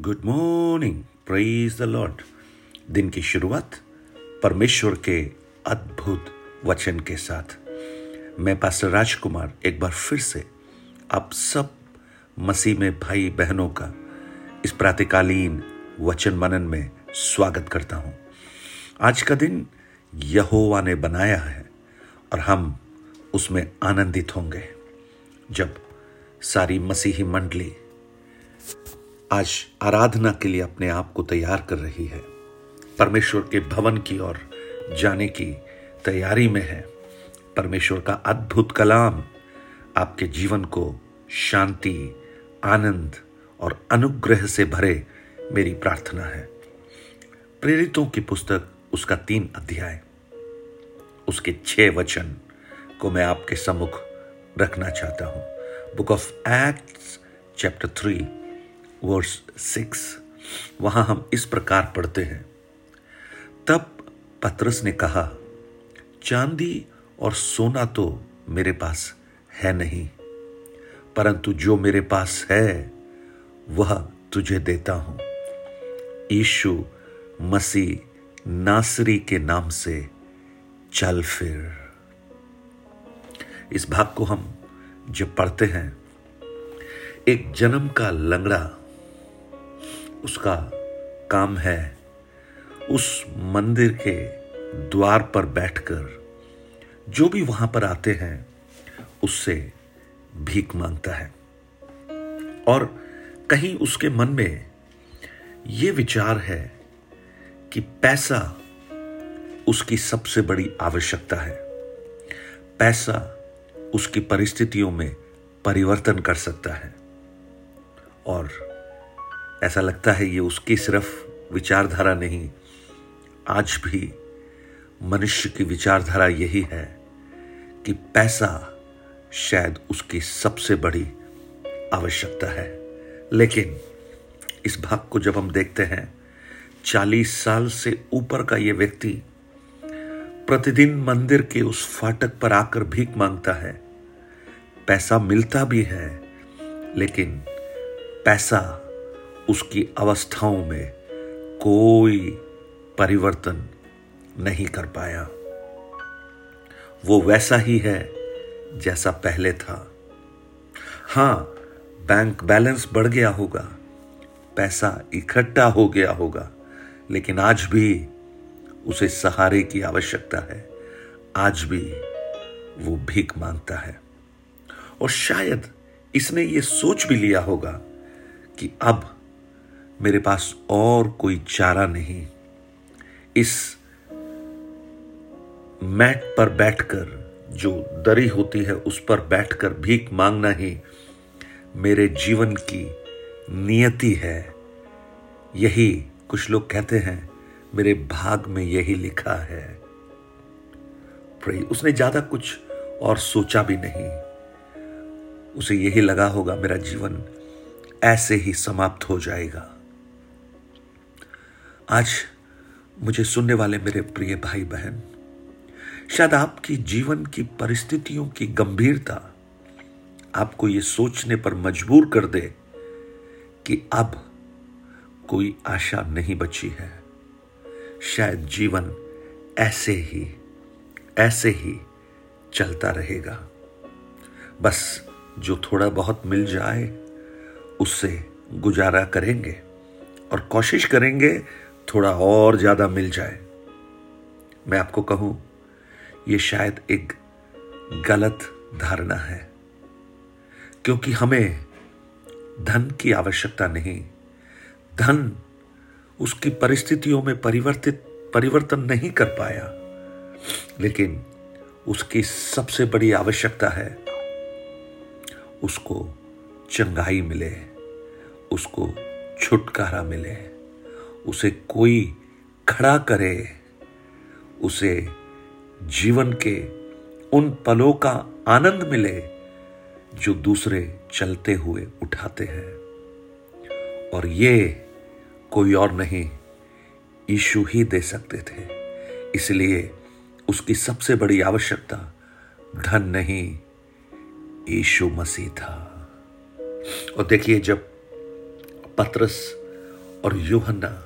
Good morning praise the lord दिन की शुरुआत परमेश्वर के अद्भुत वचन के साथ। मैं पास्टर राजकुमार एक बार फिर से आप सब मसीह में भाई बहनों का इस प्रातकालीन वचन मनन में स्वागत करता हूँ। आज का दिन यहोवा ने बनाया है और हम उसमें आनंदित होंगे। जब सारी मसीही मंडली आज आराधना के लिए अपने आप को तैयार कर रही है। परमेश्वर के भवन की ओर जाने की तैयारी में है। परमेश्वर का अद्भुत कलाम आपके जीवन को शांति, आनंद और अनुग्रह से भरे मेरी प्रार्थना है। प्रेरितों की पुस्तक उसका तीन अध्याय। उसके छह वचन को मैं आपके सम्मुख रखना चाहता हूँ। Book of Acts chapter three verse six, वहाँ हम इस प्रकार पढ़ते हैं। तब पत्रस ने कहा, चांदी और सोना तो मेरे पास है नहीं, परंतु जो मेरे पास है, वह तुझे देता हूँ। ईशु मसीह नासरी के नाम से चल फिर। इस भाग को हम जब पढ़ते हैं, एक जन्म का लंगड़ा उसका काम है उस मंदिर के द्वार पर बैठकर जो भी वहाँ पर आते हैं, उससे भीख माँगता है। और कहीं उसके मन में यह विचार है कि पैसा उसकी सबसे बड़ी आवश्यकता है। पैसा उसकी परिस्थितियों में परिवर्तन कर सकता है। और ऐसा लगता है ये उसकी सिर्फ़ विचारधारा नहीं, आज भी मनुष्य की विचारधारा यही है कि पैसा शायद उसकी सबसे बड़ी आवश्यकता है। लेकिन इस भाग को जब हम देखते हैं, चालीस साल से ऊपर का यह व्यक्ति प्रतिदिन मंदिर के उस फाटक पर आकर भीख माँगता है। पैसा मिलता भी है, लेकिन पैसा उसकी अवस्थाओं में कोई परिवर्तन नहीं कर पाया। वो वैसा ही है जैसा पहले था। हाँ बैंक बैलेंस बढ़ गया होगा, पैसा इकट्ठा हो गया होगा, लेकिन आज भी उसे सहारे की आवश्यकता है। आज भी वो भीख माँगता है। और शायद इसने ये सोच भी लिया होगा कि अब मेरे पास और कोई चारा नहीं। इस मैट पर बैठकर, जो दरी होती है, उस पर बैठकर भीख मांगना ही मेरे जीवन की नियति है। यही कुछ लोग कहते हैं, मेरे भाग में यही लिखा है। उसने ज़्यादा कुछ और सोचा भी नहीं। उसे यही लगा होगा मेरा जीवन ऐसे ही समाप्त हो जाएगा। आज मुझे सुनने वाले मेरे प्रिय भाई बहन, शायद आपकी जीवन की परिस्थितियों की गंभीरता आपको यह सोचने पर मजबूर कर दे कि अब कोई आशा नहीं बची है। शायद जीवन ऐसे ही ऐसे ही चलता रहेगा। बस जो थोड़ा बहुत मिल जाए, उससे गुजारा करेंगे और कोशिश करेंगे थोड़ा और ज़्यादा मिल जाए। मैं आपको कहूँ यह शायद एक गलत धारणा है, क्योंकि हमें धन की आवश्यकता नहीं। धन उसकी परिस्थितियों में परिवर्तित, परिवर्तन नहीं कर पाया, लेकिन उसकी सबसे बड़ी आवश्यकता है, उसको चंगाई मिले, उसको छुटकारा मिले। उसे कोई खड़ा करे, उसे जीवन के उन पलों का आनंद मिले जो दूसरे चलते हुए उठाते हैं। और ये कोई और नहीं ईशु ही दे सकते थे। इसलिए उसकी सबसे बड़ी आवश्यकता धन नहीं ईशु मसीह था। और देखिए जब पत्रस और यूहन्ना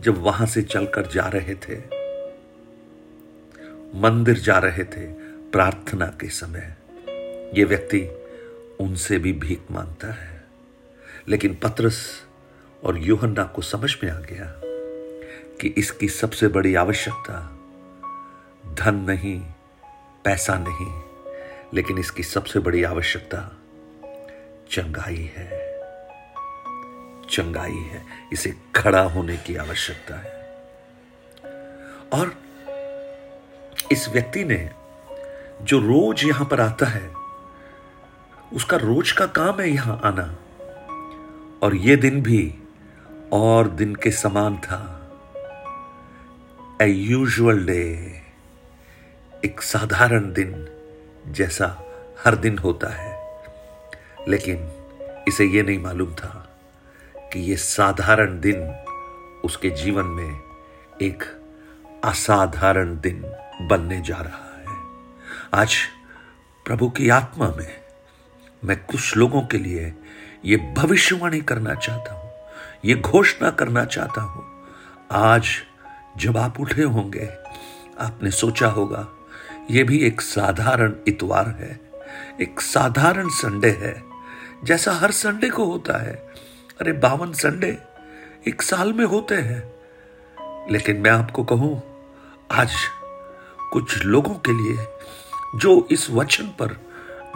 जब वहाँ से चलकर जा रहे थे, मंदिर जा रहे थे प्रार्थना के समय, ये व्यक्ति उनसे भी भीख माँगता है। लेकिन पत्रस और यूहन्ना को समझ में आ गया कि इसकी सबसे बड़ी आवश्यकता धन नहीं, पैसा नहीं, लेकिन इसकी सबसे बड़ी आवश्यकता चंगाई है। चंगाई है। इसे खड़ा होने की आवश्यकता है। और इस व्यक्ति ने जो रोज यहाँ पर आता है, उसका रोज का काम है यहाँ आना। और यह दिन भी और दिन के समान था। ए डे एक साधारण दिन जैसा हर दिन होता है। लेकिन इसे यह नहीं मालूम था कि यह साधारण दिन उसके जीवन में एक असाधारण दिन बनने जा रहा है। आज प्रभु की आत्मा में मैं कुछ लोगों के लिए यह भविष्यवाणी करना चाहता हूँ, ये घोषणा करना चाहता हूँ। आज जब आप उठे होंगे, आपने सोचा होगा, ये भी एक साधारण इतवार है, एक साधारण संडे है, जैसा हर संडे को होता है। अरे बावन संडे एक साल में होते हैं। लेकिन मैं आपको कहूँ, आज कुछ लोगों के लिए जो इस वचन पर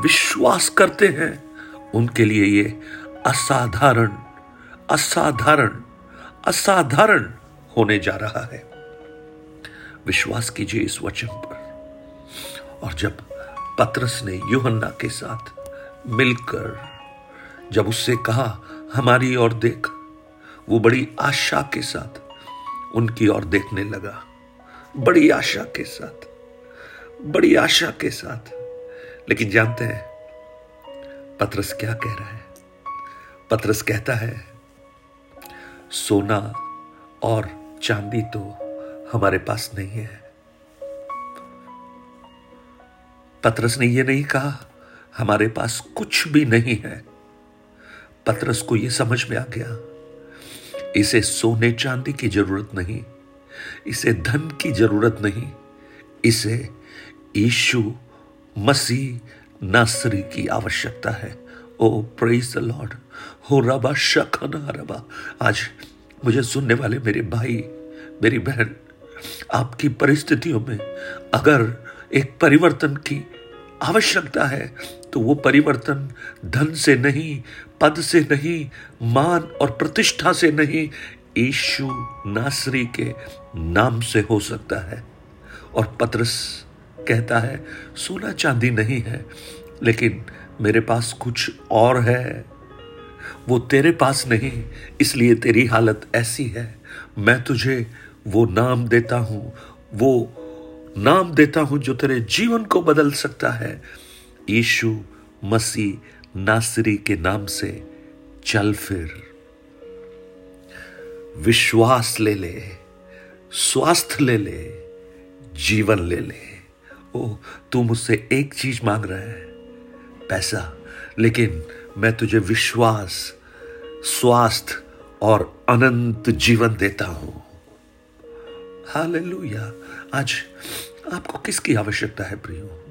विश्वास करते हैं, उनके लिए ये असाधारण असाधारण असाधारण होने जा रहा है। विश्वास कीजिए इस वचन पर। और जब पत्रस ने युहन्ना के साथ मिलकर जब उससे कहा हमारी ओर देख। वो बड़ी आशा के साथ उनकी ओर देखने लगा। बड़ी आशा के साथ, बड़ी आशा के साथ। लेकिन जानते हैं, पत्रस क्या कह रहा है? पत्रस कहता है, सोना और चांदी तो हमारे पास नहीं है। पत्रस ने यह नहीं कहा, हमारे पास कुछ भी नहीं है। पत्रस को यह समझ में आ गया। इसे सोने चांदी की ज़रूरत नहीं, इसे धन की ज़रूरत नहीं, इसे ईशु मसीह नासरी की आवश्यकता है। ओ प्रेज द लॉर्ड हो, रबा, शखना, रबा। आज मुझे सुनने वाले मेरे भाई, मेरी बहन, आपकी परिस्थितियों में अगर एक परिवर्तन की आवश्यकता है तो वो परिवर्तन धन से नहीं, पद से नहीं, मान और प्रतिष्ठा से नहीं ईशु नासरी के नाम से हो सकता है। और पत्रस कहता है, सोना चांदी नहीं है, लेकिन मेरे पास कुछ और है। वो तेरे पास नहीं, इसलिए तेरी हालत ऐसी है। मैं तुझे वो नाम देता हूँ, वो नाम देता हूँ जो तेरे जीवन को बदल सकता है। यीशु मसीह नासरी के नाम से चल फिर। विश्वास ले ले, स्वास्थ्य ले ले, जीवन ले ले। ओ तू मुझसे एक चीज़ मांग रहा है, पैसा। लेकिन मैं तुझे विश्वास, स्वास्थ्य और अनंत जीवन देता हूँ। हालेलुया। आज आपको किसकी आवश्यकता है प्रियो?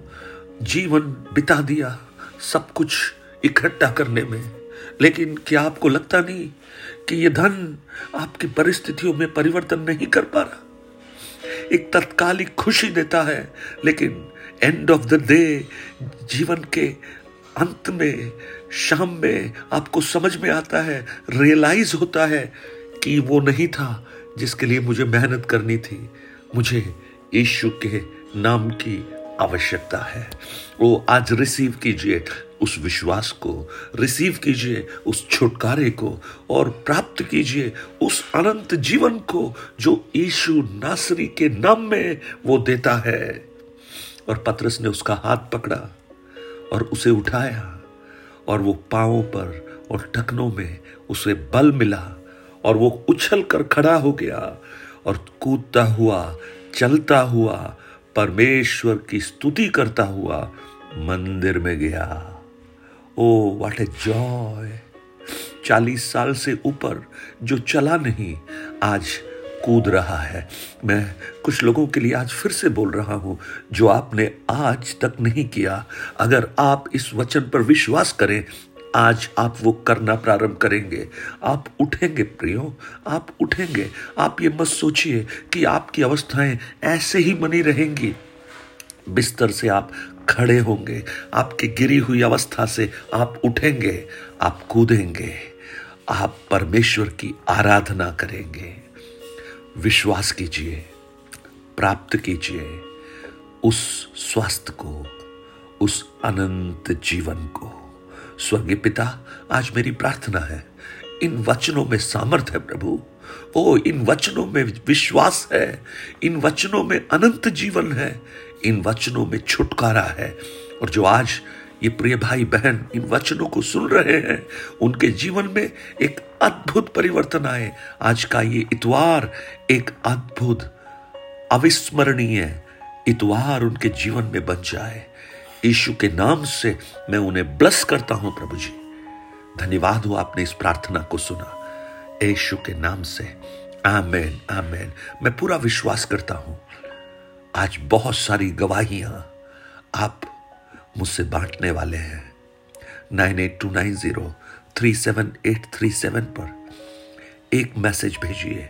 जीवन बिता दिया, सब कुछ इकट्ठा करने में। लेकिन क्या आपको लगता नहीं कि यह धन आपकी परिस्थितियों में परिवर्तन नहीं कर पा रहा? एक तत्कालिक खुशी देता है, लेकिन एंड ऑफ़ द डे जीवन के अंत में, शाम में आपको समझ में आता है रियलाइज़ होता है कि वो नहीं था। जिसके लिए मुझे मेहनत करनी थी, मुझे यीशु के नाम की आवश्यकता है। वो आज रिसीव कीजिए उस विश्वास को, रिसीव कीजिए उस छुटकारे को, और प्राप्त कीजिए उस अनंत जीवन को जो यीशु नासरी के नाम में वो देता है। और पत्रस ने उसका हाथ पकड़ा और उसे उठाया और वो पांवों पर और टकनों में उसे बल मिला। और वो उछल कर खड़ा हो गया और कूदता हुआ, चलता हुआ, परमेश्वर की स्तुति करता हुआ मंदिर में गया। ओ व्हाट ए जॉय चालीस साल से ऊपर जो चला नहीं, आज कूद रहा है। मैं कुछ लोगों के लिए आज फिर से बोल रहा हूँ, जो आपने आज तक नहीं किया, अगर आप इस वचन पर विश्वास करें आज आप वो करना प्रारंभ करेंगे। आप उठेंगे प्रियो, आप उठेंगे। आप ये मत सोचिए कि आपकी अवस्थाएँ ऐसे ही बनी रहेंगी। बिस्तर से आप खड़े होंगे, आपकी गिरी हुई अवस्था से आप उठेंगे, आप कूदेंगे, आप परमेश्वर की आराधना करेंगे। विश्वास कीजिए, प्राप्त कीजिए उस स्वास्थ्य को, उस अनंत जीवन को। स्वर्गीय पिता, आज मेरी प्रार्थना है। इन वचनों में सामर्थ है प्रभु। ओ, इन वचनों में विश्वास है। इन वचनों में अनंत जीवन है। इन वचनों में छुटकारा है। और जो आज ये प्रिय भाई बहन इन वचनों को सुन रहे हैं, उनके जीवन में एक अद्भुत परिवर्तन आए। आज का ये इतवार एक अद्भुत, अविस्मरणीय इतवार उनके जीवन में बन जाए। यीशु के नाम से मैं उन्हें ब्लस करता हूँ, प्रभु जी। धन्यवाद हो आपने इस प्रार्थना को सुना। यीशु के नाम से। आमेन आमेन। मैं पूरा विश्वास करता हूँ। आज बहुत सारी गवाहियाँ आप मुझसे बांटने वाले हैं। Nine eight two nine zero three seven eight three seven पर एक मैसेज भेजिए,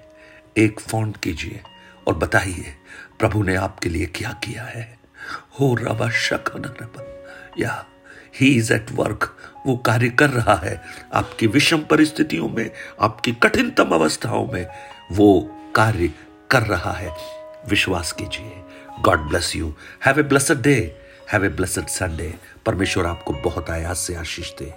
एक फ़ोन कीजिए और बताइए, प्रभु ने आपके लिए क्या किया है? हो रबा शकन रबा या ही इज़ एट वर्क वो कार्य कर रहा है। आपकी विषम परिस्थितियों में, आपकी कठिनतम अवस्थाओं में वो कार्य कर रहा है। विश्वास कीजिए। God bless you have a blessed day have a blessed Sunday परमेश्वर आपको बहुत आयास से आशीष दे।